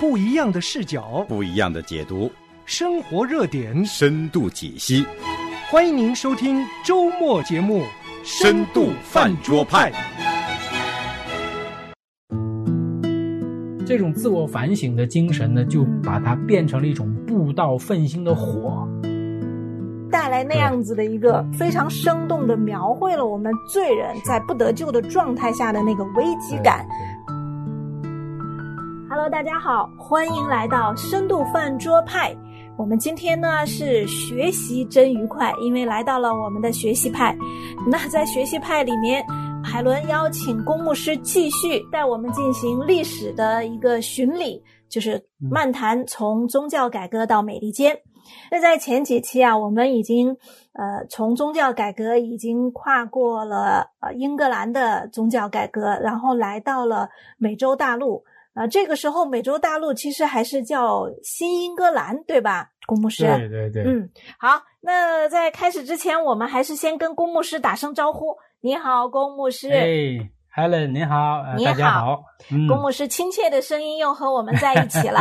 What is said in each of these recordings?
不一样的视角，不一样的解读，生活热点，深度解析。欢迎您收听周末节目《深度饭桌派》。这种自我反省的精神呢，就把它变成了一种布道奋兴的火，带来那样子的一个非常生动的描绘了我们罪人在不得救的状态下的那个危机感。Hello，大家好，欢迎来到深度饭桌派。我们今天呢是学习真愉快，因为来到了我们的学习派。那在学习派里面。海伦邀请公牧师继续带我们进行历史的一个巡礼，就是漫谈从宗教改革到美利坚。那在前几期啊，我们已经呃从宗教改革已经跨过了呃英格兰的宗教改革，然后来到了美洲大陆。啊，这个时候美洲大陆其实还是叫新英格兰，对吧，公牧师？对对对。嗯，好，那在开始之前，我们还是先跟公牧师打声招呼。你好，公牧师。哎，Helen，你好，大家好。公牧师亲切的声音又和我们在一起了，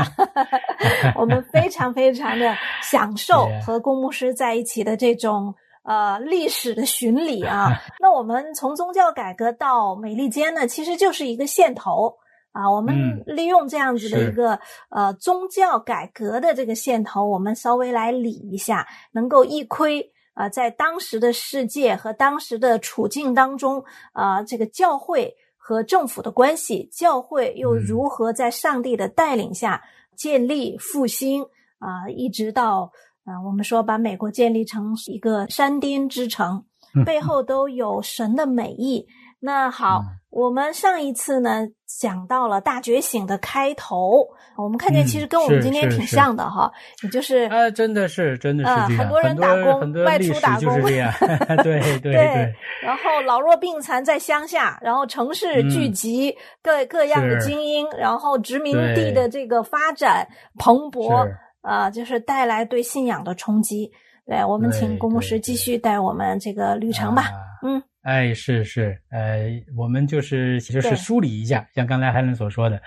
我们非常非常的享受和公牧师在一起的这种呃历史的巡礼啊。那我们从宗教改革到美利坚呢，其实就是一个线头啊。我们利用这样子的一个呃宗教改革的这个线头，我们稍微来理一下，能够一窥。啊，在当时的世界和当时的处境当中，啊，这个教会和政府的关系，教会又如何在上帝的带领下建立复兴？啊，一直到啊，我们说把美国建立成一个山巅之城，背后都有神的美意。那好，我们上一次呢讲到了大觉醒的开头，我们看见其实跟我们今天挺像的哈，也就是啊，真的是真的是这样，很多人打工外出打工，对对对，然后老弱病残在乡下，然后城市聚集各各样的精英，然后殖民地的这个发展蓬勃，啊，就是带来对信仰的冲击。对我们请公牧师继续带我们这个旅程吧，嗯。哎，是是，呃，我们就是就是梳理一下，像刚才海伦所说的，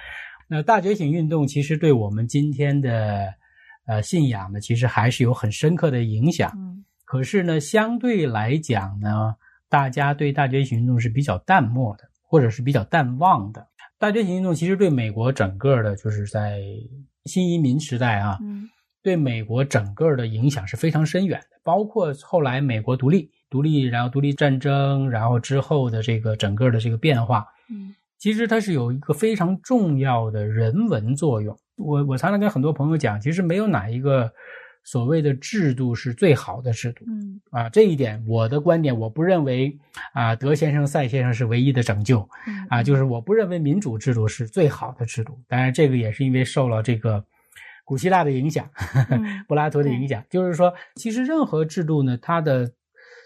那大觉醒运动其实对我们今天的呃信仰呢，其实还是有很深刻的影响。嗯，可是呢，相对来讲呢，大家对大觉醒运动是比较淡漠的，或者是比较淡忘的。大觉醒运动其实对美国整个的，就是在新移民时代啊，嗯，对美国整个的影响是非常深远的，包括后来美国独立。独立，然后独立战争，然后之后的这个整个的这个变化，嗯，其实它是有一个非常重要的人文作用。我我常常跟很多朋友讲，其实没有哪一个所谓的制度是最好的制度，嗯啊，这一点我的观点，我不认为啊，德先生、赛先生是唯一的拯救，啊，就是我不认为民主制度是最好的制度。当然，这个也是因为受了这个古希腊的影响，柏拉图的影响。就是说，其实任何制度呢，它的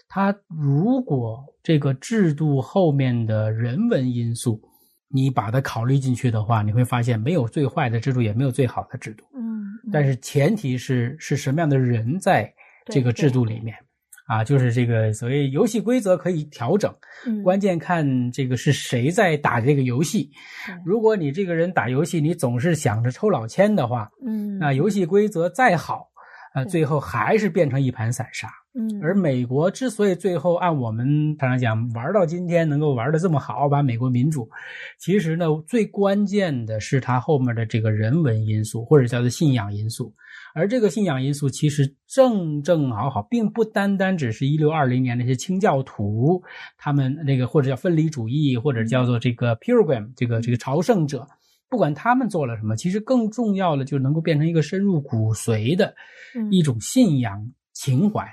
它如果这个制度后面的人文因素，你把它考虑进去的话，你会发现没有最坏的制度，也没有最好的制度。嗯，但是前提是是什么样的人在这个制度里面啊？就是这个所谓游戏规则可以调整，关键看这个是谁在打这个游戏。如果你这个人打游戏，你总是想着抽老千的话，嗯，那游戏规则再好。啊，最后还是变成一盘散沙。嗯，而美国之所以最后按我们常常讲玩到今天能够玩的这么好，把美国民主，其实呢最关键的是它后面的这个人文因素，或者叫做信仰因素。而这个信仰因素其实正正好好，并不单单只是一六二零年那些清教徒，他们那个或者叫分离主义，或者叫做这个 Pilgrim 这个这个朝圣者。不管他们做了什么，其实更重要的就能够变成一个深入骨髓的一种信仰情怀。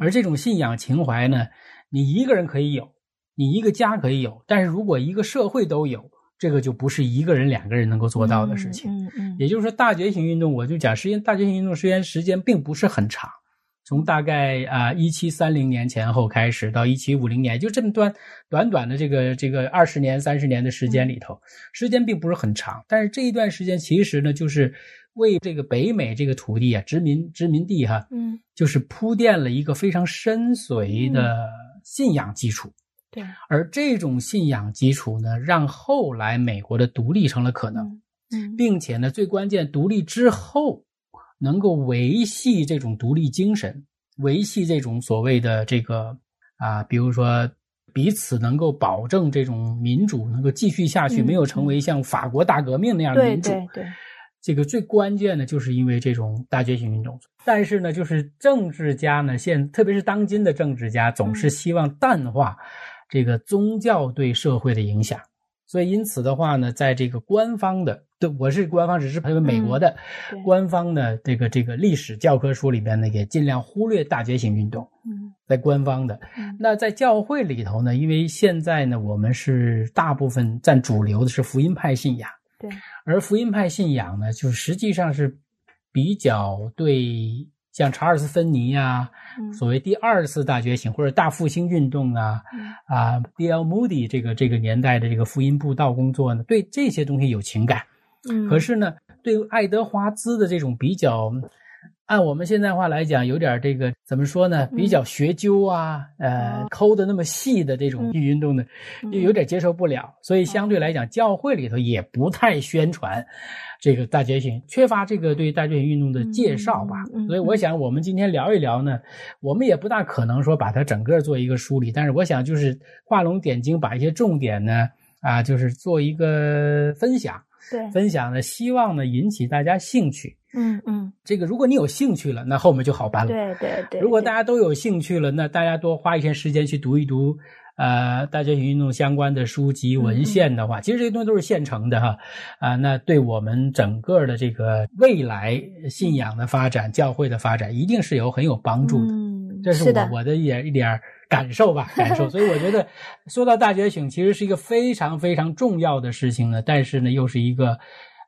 而这种信仰情怀呢，你一个人可以有，你一个家可以有，但是如果一个社会都有，这个就不是一个人、两个人能够做到的事情。也就是说，大觉醒运动，我就讲，实际上大觉醒运动虽然时间并不是很长。从大概啊一七三零年前后开始，到一七五零年，就这么短短短的这个这个二十年三十年的时间里头，时间并不是很长。但是这一段时间其实呢，就是为这个北美这个土地啊，殖民殖民地哈，嗯，就是铺垫了一个非常深邃的信仰基础。对，而这种信仰基础呢，让后来美国的独立成了可能。嗯并且呢，最关键，独立之后能够维系这种独立精神，维系这种所谓的这个啊，比如说彼此能够保证这种民主能够继续下去，嗯没有成为像法国大革命那样的对民主。对对，这个最关键的就是因为这种大觉醒运动。但是呢，就是政治家呢，现特别是当今的政治家，总是嗯希望淡化这个宗教对社会的影响。所以因此的话呢，在这个官方的，对我是官方，只是因为美国的嗯官方的这个这个历史教科书里边呢，也尽量忽略大觉醒运动。嗯在官方的嗯，那在教会里头呢，因为现在呢，我们是大部分占主流的是福音派信仰。对，而福音派信仰呢，就实际上是比较对像查尔斯·芬尼呀、嗯所谓第二次大觉醒或者大复兴运动啊，嗯啊，D.L. Moody 这个这个年代的这个福音布道工作呢，对这些东西有情感。嗯，可是呢，对爱德华兹的这种比较，按我们现在话来讲，有点这个怎么说呢？嗯比较学究啊，呃哦，抠的那么细的这种运动呢，又有点接受不了。所以相对来讲，教会里头也不太宣传这个大觉醒，缺乏这个对大觉醒运动的介绍吧。所以我想，我们今天聊一聊呢，我们也不大可能说把它整个做一个梳理，但是我想就是画龙点睛，把一些重点呢，啊，就是做一个分享。对，分享呢，希望呢引起大家兴趣。嗯嗯，这个如果你有兴趣了，那后面就好办了。对对对，如果大家都有兴趣了，那大家多花一些时间去读一读，呃，大觉醒运动相关的书籍嗯文献的话，其实这些东西都是现成的哈，啊、那对我们整个的这个未来信仰的发展、教会的发展，一定是有很有帮助的。嗯，这是我我的一点一点感受吧，感受。所以我觉得，说到大觉醒，其实是一个非常非常重要的事情呢，但是呢，又是一个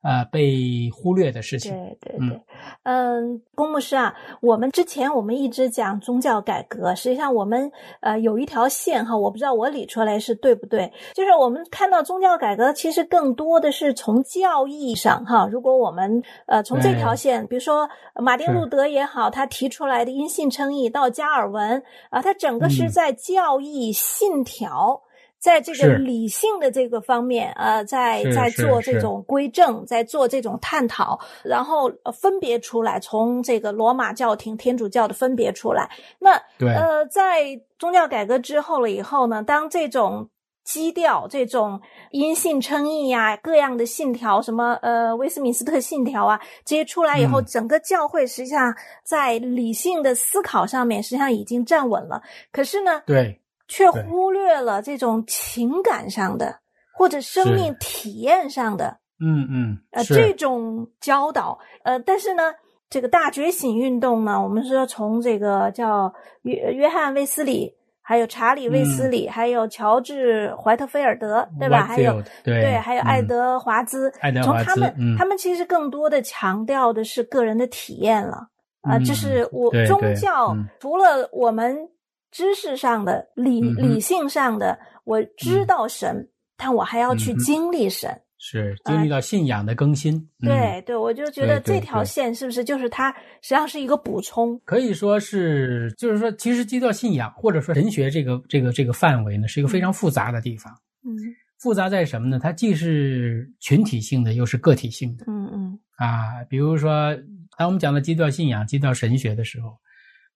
呃被忽略的事情。对对嗯对，嗯，龚牧师啊，我们之前我们一直讲宗教改革，实际上我们呃有一条线哈，我不知道我理出来是对不对，就是我们看到宗教改革其实更多的是从教义上哈，如果我们呃从这条线，比如说马丁路德也好，他提出来的因信称义到加尔文啊，他整个是嗯在教义信条。在这个理性的这个方面，呃，在在做这种归正，在做这种探讨，然后呃分别出来，从这个罗马教廷、天主教的分别出来。那对。呃，在宗教改革之后了以后呢，当这种基调、这种因信称义呀、各样的信条，什么呃威斯敏斯特信条啊，这些出来以后，嗯。整个教会实际上在理性的思考上面，实际上已经站稳了。可是呢，对却忽略了这种情感上的或者生命体验上的嗯嗯，呃这种教导。呃，但是呢，这个大觉醒运动呢，我们说从这个叫约约翰卫斯理，还有查理卫斯理，还有乔治怀特菲尔德，对吧？还有对对，还有爱嗯。德华兹，爱德华从他们、嗯。他们其实更多的强调的是个人的体验了。啊、嗯就是我宗教嗯。除了我们知识上的、理理性上的，我知道神，但我还要去经历神。是经历到信仰的更新。嗯对对，我就觉得这条线是不是就是它实际上是一个补充？可以说是，就是说，其实基督教信仰或者说神学这个这个这个范围呢，是一个非常复杂的地方。嗯复杂在什么呢？它既是群体性的，又是个体性的嗯嗯啊。比如说，当我们讲到基督教信仰、基督教神学的时候，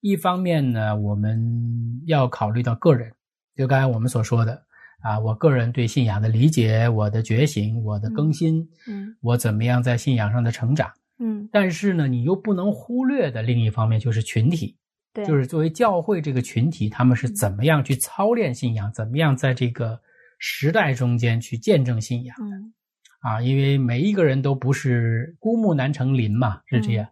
一方面呢，我们要考虑到个人，就刚才我们所说的啊，我个人对信仰的理解、我的觉醒、我的更新，嗯我怎么样在信仰上的成长。嗯，但是呢，你又不能忽略的另一方面就是群体，对，就是作为教会这个群体，他们是怎么样去操练信仰，怎么样在这个时代中间去见证信仰嗯啊？因为每一个人都不是孤木难成林嘛，是这样。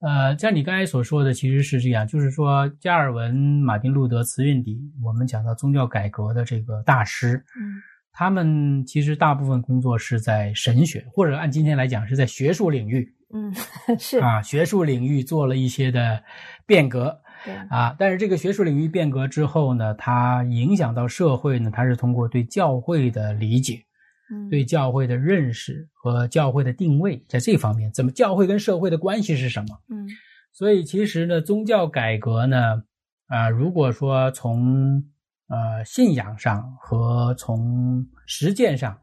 呃，像你刚才所说的，其实是这样，就是说加尔文、马丁路德、茨运迪，我们讲到宗教改革的这个大师，嗯他们其实大部分工作是在神学，或者按今天来讲是在学术领域嗯，是啊，学术领域做了一些的变革。对，啊，但是这个学术领域变革之后呢，它影响到社会呢，它是通过对教会的理解、嗯对教会的认识和教会的定位，在这方面，怎么教会跟社会的关系是什么？嗯所以其实呢，宗教改革呢，啊、如果说从呃信仰上和从实践上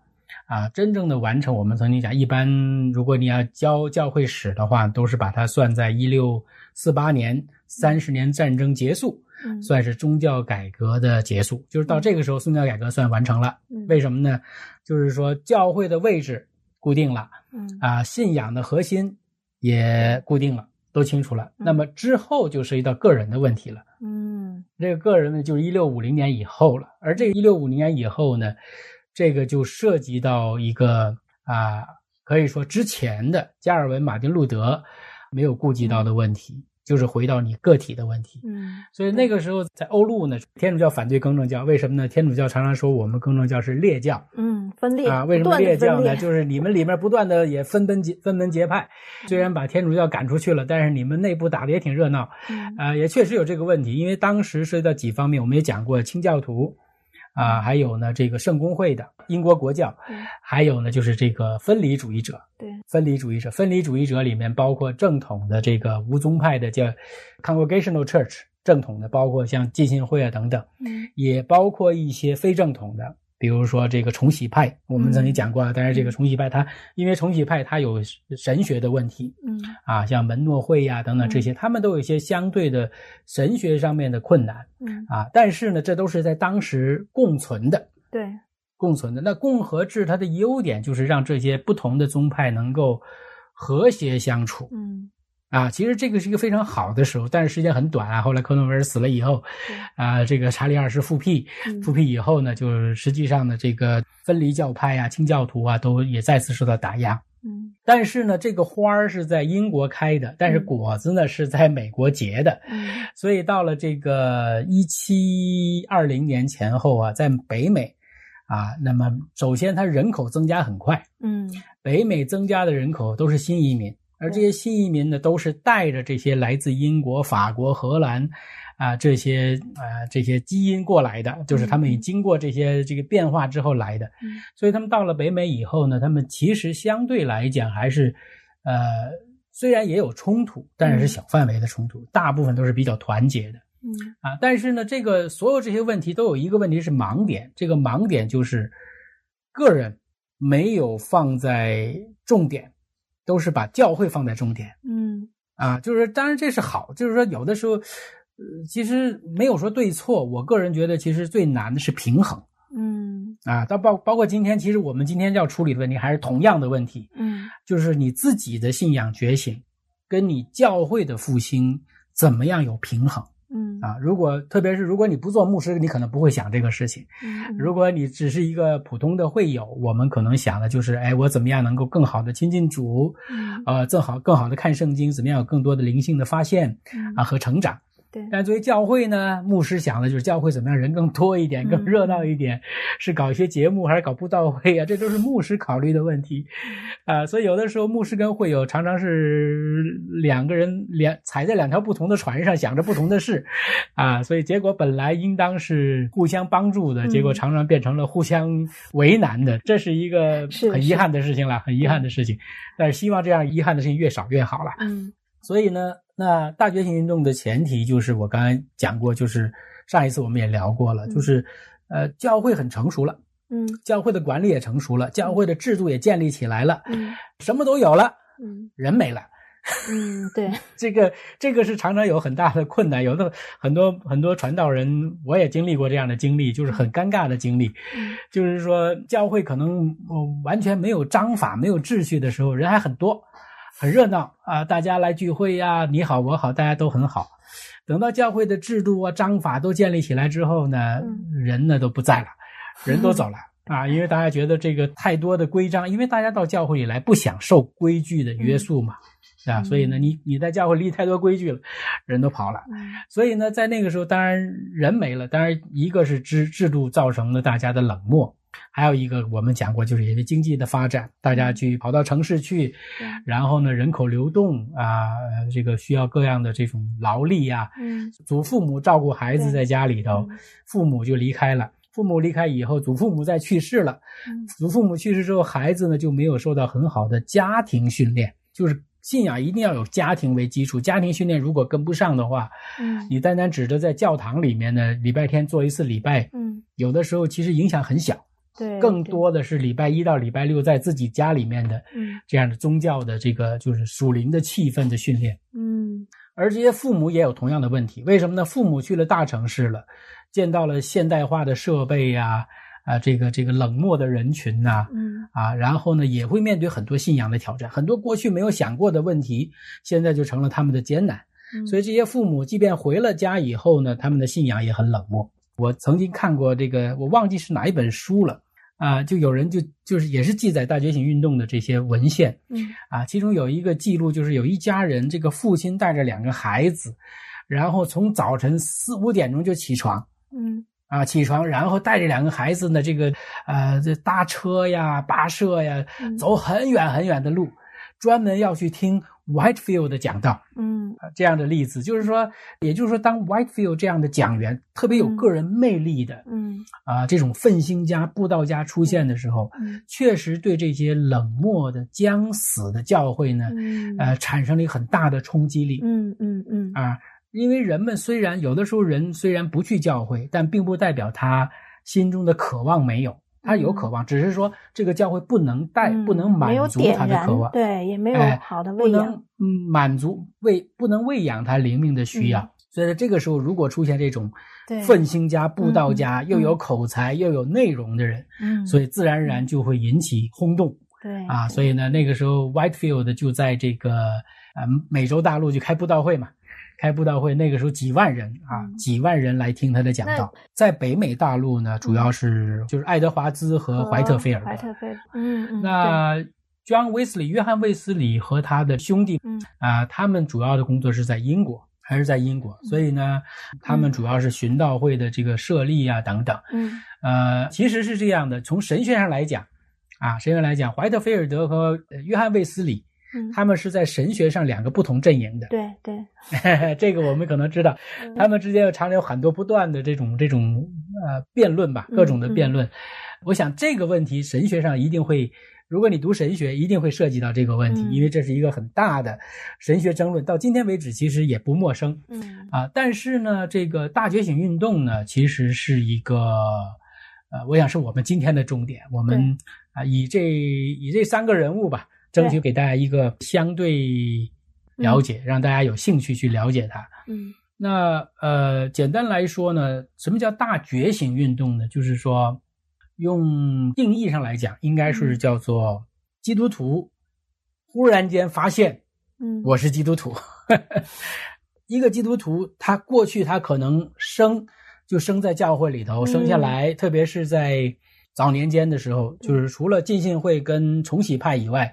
啊，真正的完成，我们曾经讲，一般如果你要教教会史的话，都是把它算在一六四八年，三十年战争结束，嗯算是宗教改革的结束，就是到这个时候，宗教改革算完成了。嗯为什么呢？就是说教会的位置固定了嗯啊，信仰的核心也固定了，都清楚了。嗯那么之后就涉及到个人的问题了。嗯这个个人呢，就是一六五零年以后了。而这个一六五零年以后呢，这个就涉及到一个啊，可以说之前的加尔文、马丁、路德没有顾及到的问题，就是回到你个体的问题。嗯所以那个时候在欧陆呢，天主教反对更正教，为什么呢？天主教常常说我们更正教是劣教嗯，分裂啊，为什么不断地劣教呢？就是你们里面不断的也分门结分门结派，虽然把天主教赶出去了，但是你们内部打的也挺热闹。嗯啊、也确实有这个问题，因为当时涉及到几方面，我们也讲过清教徒，啊、还有呢这个圣公会的英国国教，嗯还有呢就是这个分离主义者。对分离主义者，分离主义者里面包括正统的这个无宗派的叫 Congregational Church，正统的包括像浸信会啊等等，嗯也包括一些非正统的。比如说这个重洗派，我们曾经讲过啊，但是这个重洗派它因为重洗派它有神学的问题，嗯。啊，像门诺会呀、等等这些，他们都有一些相对的神学上面的困难嗯。啊。但是呢，这都是在当时共存的，对。共存的。那共和制它的优点就是让这些不同的宗派能够和谐相处嗯啊。其实这个是一个非常好的时候，但是时间很短啊。后来克伦威尔死了以后啊，这个查理二世复辟，嗯复辟以后呢，就实际上呢，这个分离教派啊、清教徒啊，都也再次受到打压。嗯但是呢，这个花儿是在英国开的，但是嗯果子呢是在美国结的。嗯所以到了这个一七二零年前后啊，在北美啊，那么首先它人口增加很快，嗯北美增加的人口都是新移民，而这些新移民呢，都是带着这些来自英国、法国、荷兰啊这些啊这些基因过来的，就是他们已经过这些这个变化之后来的。嗯所以他们到了北美以后呢，他们其实相对来讲还是，呃，虽然也有冲突，但是是小范围的冲突，大部分都是比较团结的嗯啊。但是呢，这个所有这些问题都有一个问题是盲点，这个盲点就是个人没有放在重点，都是把教会放在重点。嗯啊，就是当然这是好，就是说有的时候，呃，其实没有说对错，我个人觉得其实最难的是平衡嗯啊。到包包括今天，其实我们今天要处理的问题还是同样的问题，嗯就是你自己的信仰觉醒，跟你教会的复兴怎么样有平衡嗯啊？如果特别是如果你不做牧师，你可能不会想这个事情。嗯如果你只是一个普通的会友，我们可能想的就是，哎，我怎么样能够更好的亲近主，嗯呃，更好更好的看圣经，怎么样有更多的灵性的发现嗯啊和成长。对。但作为教会呢，牧师想的就是教会怎么样人更多一点，更嗯。热闹一点，是搞一些节目还是搞布道会啊？这都是牧师考虑的问题，啊、所以有的时候牧师跟会友常常是两个人两踩在两条不同的船上，想着不同的事，啊，所以结果本来应当是互相帮助的，嗯。结果常常变成了互相为难的，这是一个很遗憾的事情了，很遗憾的事情。但是希望这样遗憾的事情越少越好了。嗯。所以呢，那大觉醒运动的前提就是我刚才讲过，就是上一次我们也聊过了，嗯。就是呃，教会很成熟了，嗯。教会的管理也成熟了，教会的制度也建立起来了，嗯。什么都有了，嗯。人没了。嗯对。这个这个是常常有很大的困难，有的很多很多传道人，我也经历过这样的经历，就是很尴尬的经历，嗯。就是说教会可能、呃完全没有章法、没有秩序的时候，人还很多，很热闹啊，大家来聚会呀、你好我好，大家都很好。等到教会的制度啊、章法都建立起来之后呢，嗯人呢都不在了，人都走了。啊，因为大家觉得这个太多的规章，因为大家到教会里来不想受规矩的约束嘛，啊，嗯所以呢，你你在教会立太多规矩了，人都跑了。嗯所以呢，在那个时候，当然人没了，当然一个是制制度造成了大家的冷漠，还有一个我们讲过，就是因为经济的发展，大家去跑到城市去，然后呢，人口流动啊，呃这个需要各样的这种劳力啊，嗯祖父母照顾孩子在家里头嗯，父母就离开了。父母离开以后，祖父母再去世了。嗯祖父母去世之后，孩子呢就没有受到很好的家庭训练，就是信仰一定要有家庭为基础。家庭训练如果跟不上的话，嗯你单单指着在教堂里面呢，礼拜天做一次礼拜，嗯有的时候其实影响很小对，更多的是礼拜一到礼拜六在自己家里面的嗯这样的宗教的这个就是属灵的气氛的训练。嗯而这些父母也有同样的问题，为什么呢？父母去了大城市了，见到了现代化的设备呀、啊，这个这个冷漠的人群呐、嗯啊，然后呢也会面对很多信仰的挑战，很多过去没有想过的问题，现在就成了他们的艰难。嗯，所以这些父母即便回了家以后呢，他们的信仰也很冷漠。我曾经看过这个，我忘记是哪一本书了啊，就有人就就是也是记载大觉醒运动的这些文献嗯啊，其中有一个记录就是有一家人，这个父亲带着两个孩子，然后从早晨四五点钟就起床。嗯啊，起床，然后带着两个孩子呢，这个呃，这搭车呀、跋涉呀，嗯走很远很远的路，专门要去听 Whitefield 的讲道。嗯。啊这样的例子，就是说，也就是说，当 Whitefield 这样的讲员特别有个人魅力的嗯。啊、这种奋兴家、布道家出现的时候，嗯。确实对这些冷漠的、将死的教会呢，嗯。呃，产生了一个很大的冲击力。嗯嗯嗯。啊。因为人们虽然有的时候人虽然不去教会，但并不代表他心中的渴望没有，他有渴望，只是说这个教会不能带、嗯不能满足他的渴望，对，也没有哎好的不能喂养，嗯满足喂不能喂养他灵命的需要。嗯所以这个时候，如果出现这种对奋兴家、布道家，嗯又有口才、又有内容的人，嗯，所以自然而然就会引起轰动对啊。所以呢，那个时候 Whitefield 就在这个呃美洲大陆就开布道会嘛。开布道会，那个时候几万人啊，嗯。几万人来听他的讲道。在北美大陆呢，主要是就是爱德华兹和怀特菲尔德。怀特菲尔。德，嗯嗯，那 John Wesley 约翰卫斯理和他的兄弟，嗯。啊、他们主要的工作是在英国，还是在英国，所以呢，他们主要是寻道会的这个设立啊等等。嗯。呃，其实是这样的，从神学上来讲，啊，神学上来讲，怀特菲尔德和呃约翰卫斯理，嗯，他们是在神学上两个不同阵营的。对对，这个我们可能知道，嗯他们之间有常有很多不断的这种这种呃辩论吧，各种的辩论。我想这个问题神学上一定会，如果你读神学，一定会涉及到这个问题，嗯因为这是一个很大的神学争论，到今天为止其实也不陌生嗯啊。但是呢，这个大觉醒运动呢，其实是一个呃，我想是我们今天的重点。我们啊、以这以这三个人物吧，争取给大家一个相对了解，让大家有兴趣去了解它。嗯那呃，简单来说呢，什么叫大觉醒运动呢？就是说，用定义上来讲，应该是叫做基督徒忽然间发现嗯，我是基督徒。一个基督徒，他过去他可能生就生在教会里头，嗯生下来，特别是在早年间的时候，就是除了浸信会跟重洗派以外，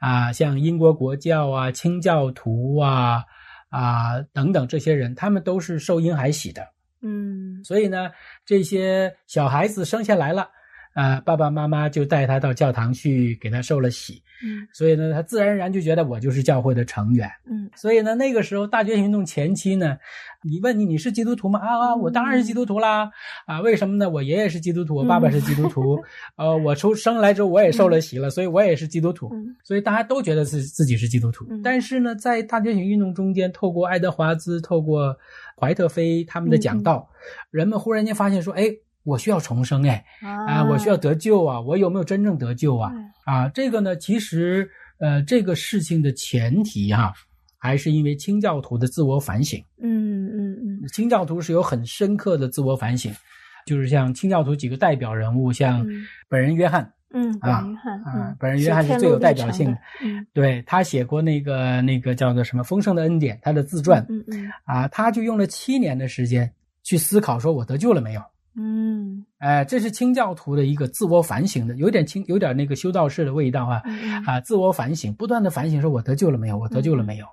啊，像英国国教啊、清教徒啊、啊等等这些人，他们都是受婴孩洗的。嗯所以呢，这些小孩子生下来了，啊、爸爸妈妈就带他到教堂去给他受了洗，嗯所以呢，他自然而然就觉得我就是教会的成员。嗯所以呢，那个时候大觉醒运动前期呢，你问你你是基督徒吗？啊啊，我当然是基督徒啦！啊，为什么呢？我爷爷是基督徒，我爸爸是基督徒，呃，我出生来之后我也受了洗了，所以我也是基督徒。嗯所以大家都觉得自自己是基督徒。嗯但是呢，在大觉醒运动中间，透过爱德华兹、透过怀特菲他们的讲道，人们忽然间发现说，哎，我需要重生，哎，啊，我需要得救啊，我有没有真正得救啊？啊，这个呢，其实呃，这个事情的前提哈、还是因为清教徒的自我反省。嗯嗯嗯清教徒是有很深刻的自我反省，就是像清教徒几个代表人物，像嗯本人约翰嗯，啊本人约翰是最有代表性的对他写过那个那个叫做什么《丰盛的恩典》，他的自传嗯嗯啊，他就用了七年的时间去思考，说我得救了没有？嗯哎，这是清教徒的一个自我反省的，有点清，有点那个修道士的味道啊。嗯啊，自我反省，不断的反省，说我得救了没有？我得救了没有？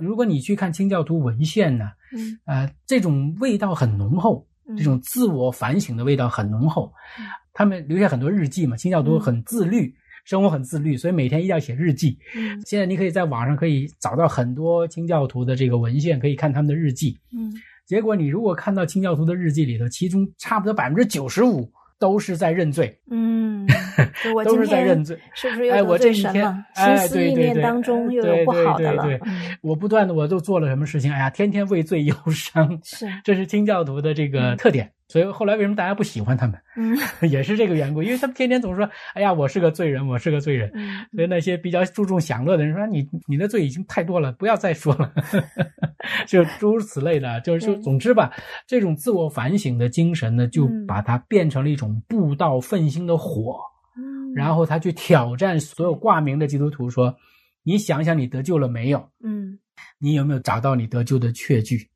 如果你去看清教徒文献呢，嗯呃，这种味道很浓厚，嗯这种自我反省的味道很浓厚嗯。他们留下很多日记嘛，清教徒很自律，生活很自律，所以每天一定要写日记。嗯现在你可以在网上可以找到很多清教徒的这个文献，可以看他们的日记。嗯结果你如果看到清教徒的日记里头，其中差不多百分之九十五都是在认罪，嗯，都是在认罪。是不是又哎，得罪我这一天神了？，哎，心思意念当中又有不好的对了对对，嗯我不断的我都做了什么事情？哎呀，天天为罪忧伤，是这是清教徒的这个嗯特点。所以后来为什么大家不喜欢他们？嗯 也是这个缘故，因为他们天天总说：“哎呀，我是个罪人，我是个罪人。”嗯所以那些比较注重享乐的人说：“你你的罪已经太多了，不要再说了。”就诸如此类的，就是就，总之吧，这种自我反省的精神呢，就嗯把它变成了一种布道奋兴的火，嗯，然后他去挑战所有挂名的基督徒说：“你想想，你得救了没有？嗯你有没有找到你得救的确据嗯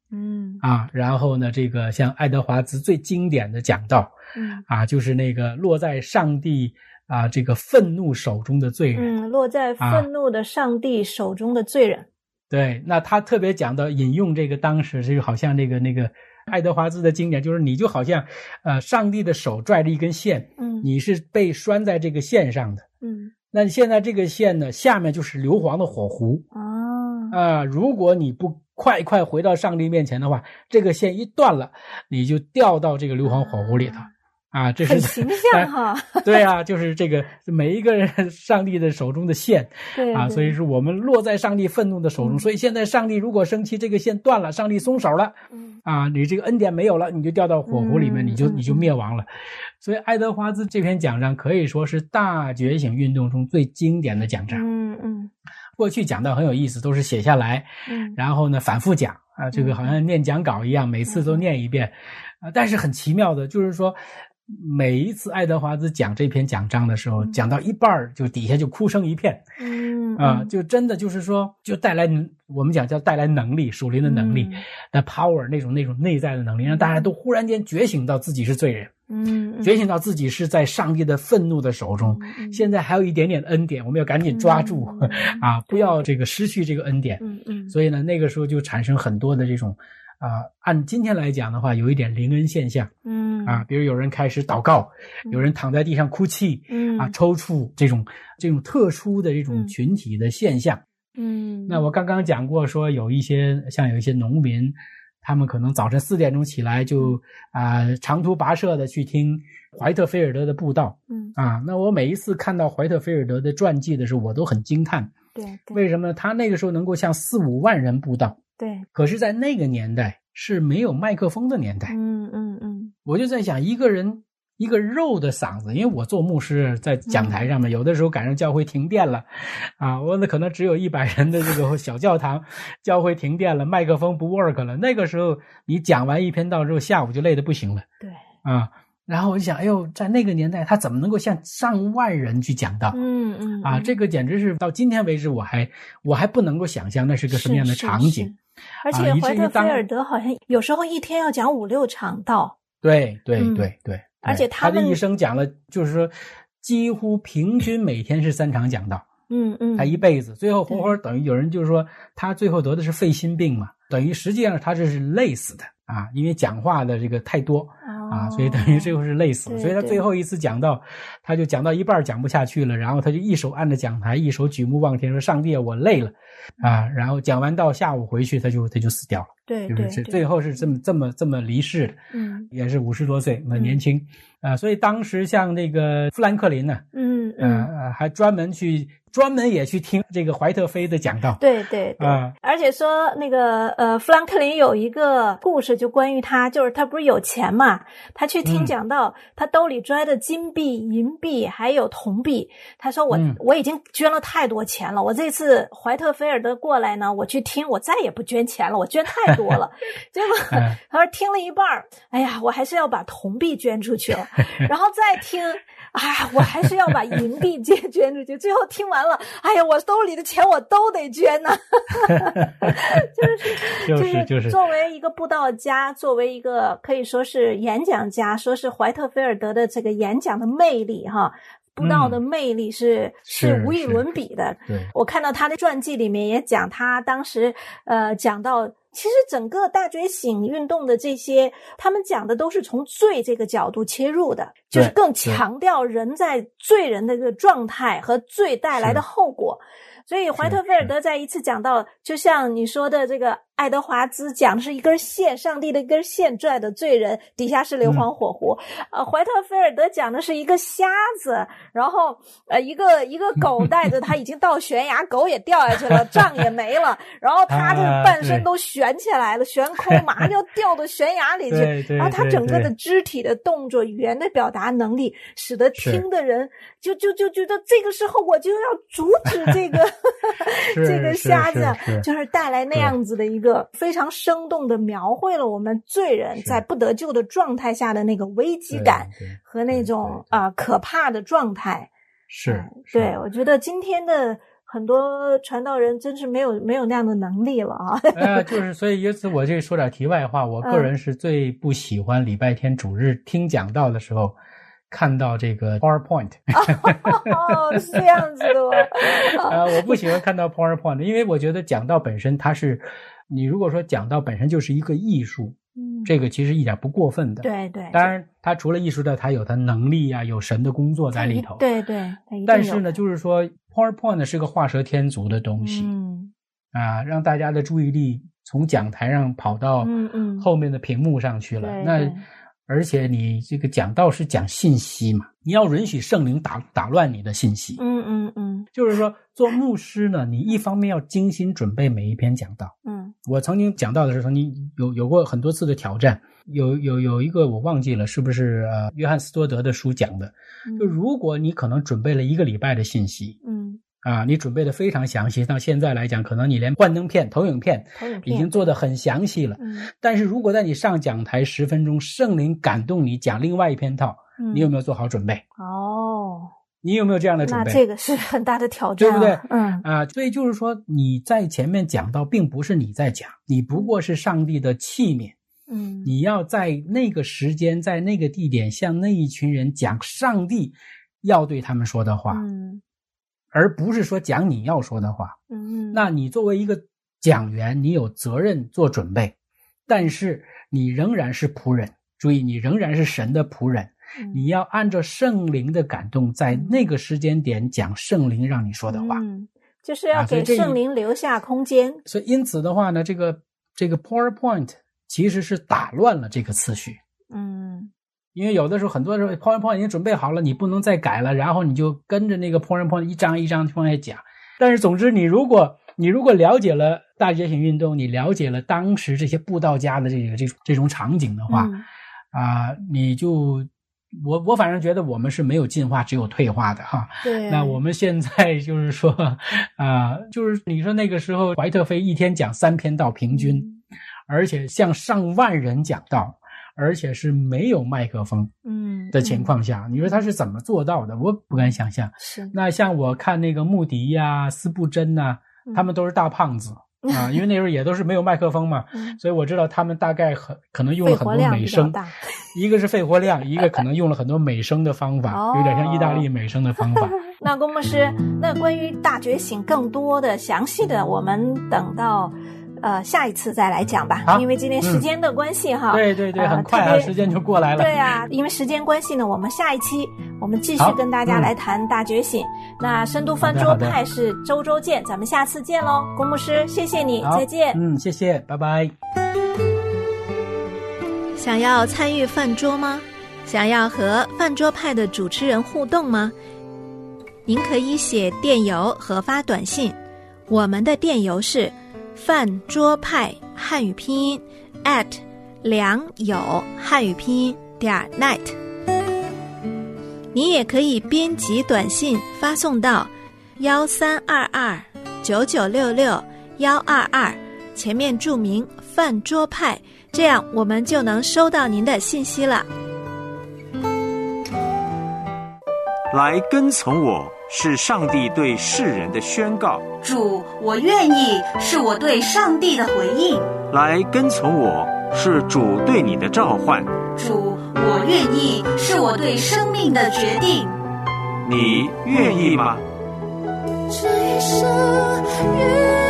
啊？”然后呢，这个像爱德华兹最经典的讲道嗯啊，就是那个落在上帝啊这个愤怒手中的罪人。嗯，落在啊愤怒的上帝手中的罪人。对，那他特别讲到引用这个当时这个好像那个那个爱德华兹的经典，就是你就好像呃上帝的手拽着一根线，嗯你是被拴在这个线上的。嗯那现在这个线呢，下面就是硫磺的火湖啊啊、如果你不快快回到上帝面前的话，这个线一断了，你就掉到这个硫磺火湖里头啊。这是很形象 哈。对啊，就是这个每一个人上帝的手中的线啊，对啊所以说我们落在上帝愤怒的手中。嗯所以现在上帝如果生气，这个线断了，上帝松手了嗯啊，你这个恩典没有了，你就掉到火湖里面，你就你就嗯灭亡了。所以爱德华兹这篇讲章可以说是大觉醒运动中最经典的讲章。过去讲到很有意思，都是写下来，嗯。然后呢反复讲啊，这个好像念讲稿一样，每次都念一遍啊。但是很奇妙的，就是说每一次爱德华兹讲这篇讲章的时候，嗯。讲到一半儿就底下就哭声一片嗯啊，就真的就是说，就带来我们讲叫带来能力，属灵的能力，那 power 那种那种内在的能力，让大家都忽然间觉醒到自己是罪人，嗯觉醒到自己是在上帝的愤怒的手中。现在还有一点点恩典，我们要赶紧抓住嗯 啊，不要这个失去这个恩典。嗯嗯。所以呢，那个时候就产生很多的这种啊、按今天来讲的话，有一点灵恩现象。嗯。啊，比如有人开始祷告，有人躺在地上哭泣嗯。啊，抽搐这种这种特殊的这种嗯。群体的现象。嗯。那我刚刚讲过，说有一些像有一些农民，他们可能早晨四点钟起来就啊、长途跋涉的去听怀特菲尔德的布道嗯啊。那我每一次看到怀特菲尔德的传记的时候，我都很惊叹，对对为什么他那个时候能够向四五万人布道？对可是，在那个年代是没有麦克风的年代，嗯嗯嗯我就在想，一个人一个肉的嗓子，因为我做牧师，在讲台上面，有的时候赶上教会停电了，啊，我那可能只有一百人的这个小教堂，教会停电了，麦克风不 work 了，那个时候你讲完一篇道之后，下午就累得不行了对啊。然后我就想，哎呦，在那个年代，他怎么能够向上万人去讲道？嗯嗯啊，这个简直是到今天为止，我还我还不能够想象那是个什么样的场景。。而且怀特菲尔德好像有时候一天要讲五六场道，对对嗯对对，而且他们他的一生讲了，就是说几乎平均每天是三场讲道，嗯嗯，他一辈子，最后活活等于有人就是说他最后得的是肺心病嘛，等于实际上他这是累死的啊，因为讲话的这个太多啊，所以等于最后是累死所以他最后一次讲到，他就讲到一半讲不下去了，然后他就一手按着讲台，一手举目望天说：“上帝啊，我累了。啊！”然后讲完到下午回去，他就他就死掉了，对对对，就是最后是这么这么这么离世的。嗯。也是五十多岁，很年轻。啊、所以当时像那个富兰克林呢，嗯呃嗯，呃，还专门去专门也去听这个怀特菲的讲道，对对对。啊。而且说那个呃，富兰克林有一个故事，就关于他，就是他不是有钱嘛，他去听嗯。讲道，他兜里揣的金币、银币还有铜币，他说我、嗯。我已经捐了太多钱了，我这次怀特菲尔德过来呢，我去听，我再也不捐钱了，我捐太多了。结果嗯 他说听了一半儿，哎呀，我还是要把铜币捐出去了，然后再听。啊，我还是要把银币捐捐出去。最后听完了，哎呀，我兜里的钱我都得捐呐、就是就是就是作为一个布道家，作为一个可以说是演讲家，说是怀特菲尔德的这个演讲的魅力哈，布道的魅力是、嗯是无与伦比的。对，我看到他的传记里面也讲，他当时呃讲到，其实整个大觉醒运动的这些，他们讲的都是从罪这个角度切入的，就是更强调人在罪人的这个状态和罪带来的后果。所以怀特菲尔德在一次讲到，就像你说的这个爱德华兹讲的是一根线，上帝的一根线拽的罪人，底下是硫磺火湖。呃，怀特菲尔德讲的是一个瞎子，然后呃一个一个狗 带着他已经到悬崖，狗也掉下去了，杖也没了，然后他的半身都悬起来了，悬空，马上就要掉到悬崖里去。然后他整个的肢体的动作、语言的表达能力，使得听的人就就就觉得这个时候我就要阻止这个 这个瞎子，就是带来那样子的一个。个非常生动的描绘了我们罪人在不得救的状态下的那个危机感和那种啊可怕的状态。是，对我觉得今天的很多传道人真是没有没有那样的能力了啊。呃，就是所以，因此我这说点题外话，我个人是最不喜欢礼拜天主日听讲道的时候看到这个 PowerPoint。哦，是这样子的。啊，我不喜欢看到 PowerPoint，因为我觉得讲道本身它是。你如果说讲到本身就是一个艺术，嗯，这个其实一点不过分的。对对。当然，他除了艺术的，他有他能力呀，有神的工作在里头。对对。但是呢，就是说，PowerPoint 是个画蛇添足的东西，嗯，啊，让大家的注意力从讲台上跑到后面的屏幕上去了。那而且你这个讲道是讲信息嘛，你要允许圣灵打打乱你的信息。嗯嗯嗯。就是说，做牧师呢，你一方面要精心准备每一篇讲道。嗯。我曾经讲到的是，曾经有有过很多次的挑战，有有有一个我忘记了是不是呃约翰斯多德的书讲的，就如果你可能准备了一个礼拜的信息，嗯啊，你准备的非常详细，到现在来讲，可能你连幻灯片、投影片已经做的很详细了，嗯，但是如果在你上讲台十分钟，圣灵感动你讲另外一篇套，你有没有做好准备？哦。你有没有这样的准备？那这个是很大的挑战，对不对？嗯啊，所以就是说，你在前面讲到，并不是你在讲，你不过是上帝的器皿。嗯，你要在那个时间，在那个地点，向那一群人讲上帝要对他们说的话，嗯，而不是说讲你要说的话。嗯，那你作为一个讲员，你有责任做准备，但是你仍然是仆人。注意，你仍然是神的仆人。你要按照圣灵的感动，在那个时间点讲圣灵让你说的话，嗯，就是要给圣灵留下空间。所以，因此的话呢，这个这个 PowerPoint 其实是打乱了这个次序。嗯，因为有的时候很多时候 PowerPoint 已经准备好了，你不能再改了，然后你就跟着那个 PowerPoint 一张一张往下讲。但是，总之，你如果你如果了解了大觉醒运动，你了解了当时这些布道家的这个这这种场景的话，啊，你就。我我反正觉得我们是没有进化，只有退化的哈。对。那我们现在 就是说，啊，就是你说那个时候，怀特菲一天讲三篇道平均，而且向上万人讲道，而且是没有麦克风，嗯的情况下，你说他是怎么做到的？我不敢想象。是。那像我看那个穆迪呀、斯布珍呐，他们都是大胖子。啊，因为那时候也都是没有麦克风嘛，所以我知道他们大概很可能用了很多美声，一个是肺活量，一个可能用了很多美声的方法，有点像意大利美声的方法。那郭牧师，那关于大觉醒更多的详细的，我们等到。呃，下一次再来讲吧，因为今天时间的关系哈。对对对，很快啊，时间就过来了。对啊，因为时间关系呢，我们下一期我们继续跟大家来谈大觉醒。那深度饭桌派是周周见，咱们下次见喽，郭牧师，谢谢你，再见。嗯，谢谢，拜拜。想要参与饭桌吗？想要和饭桌派的主持人互动吗？您可以写电邮和发短信，我们的电邮是。饭桌派汉语拼音 at 良友汉语拼音点 net，你也可以编辑短信发送到幺三二二九九六六幺二二，前面注明饭桌派，这样我们就能收到您的信息了。来跟从我。是上帝对世人的宣告。主，我愿意，是我对上帝的回应。来跟从我，是主对你的召唤。主，我愿意，是我对生命的决定。你愿意吗？这一生。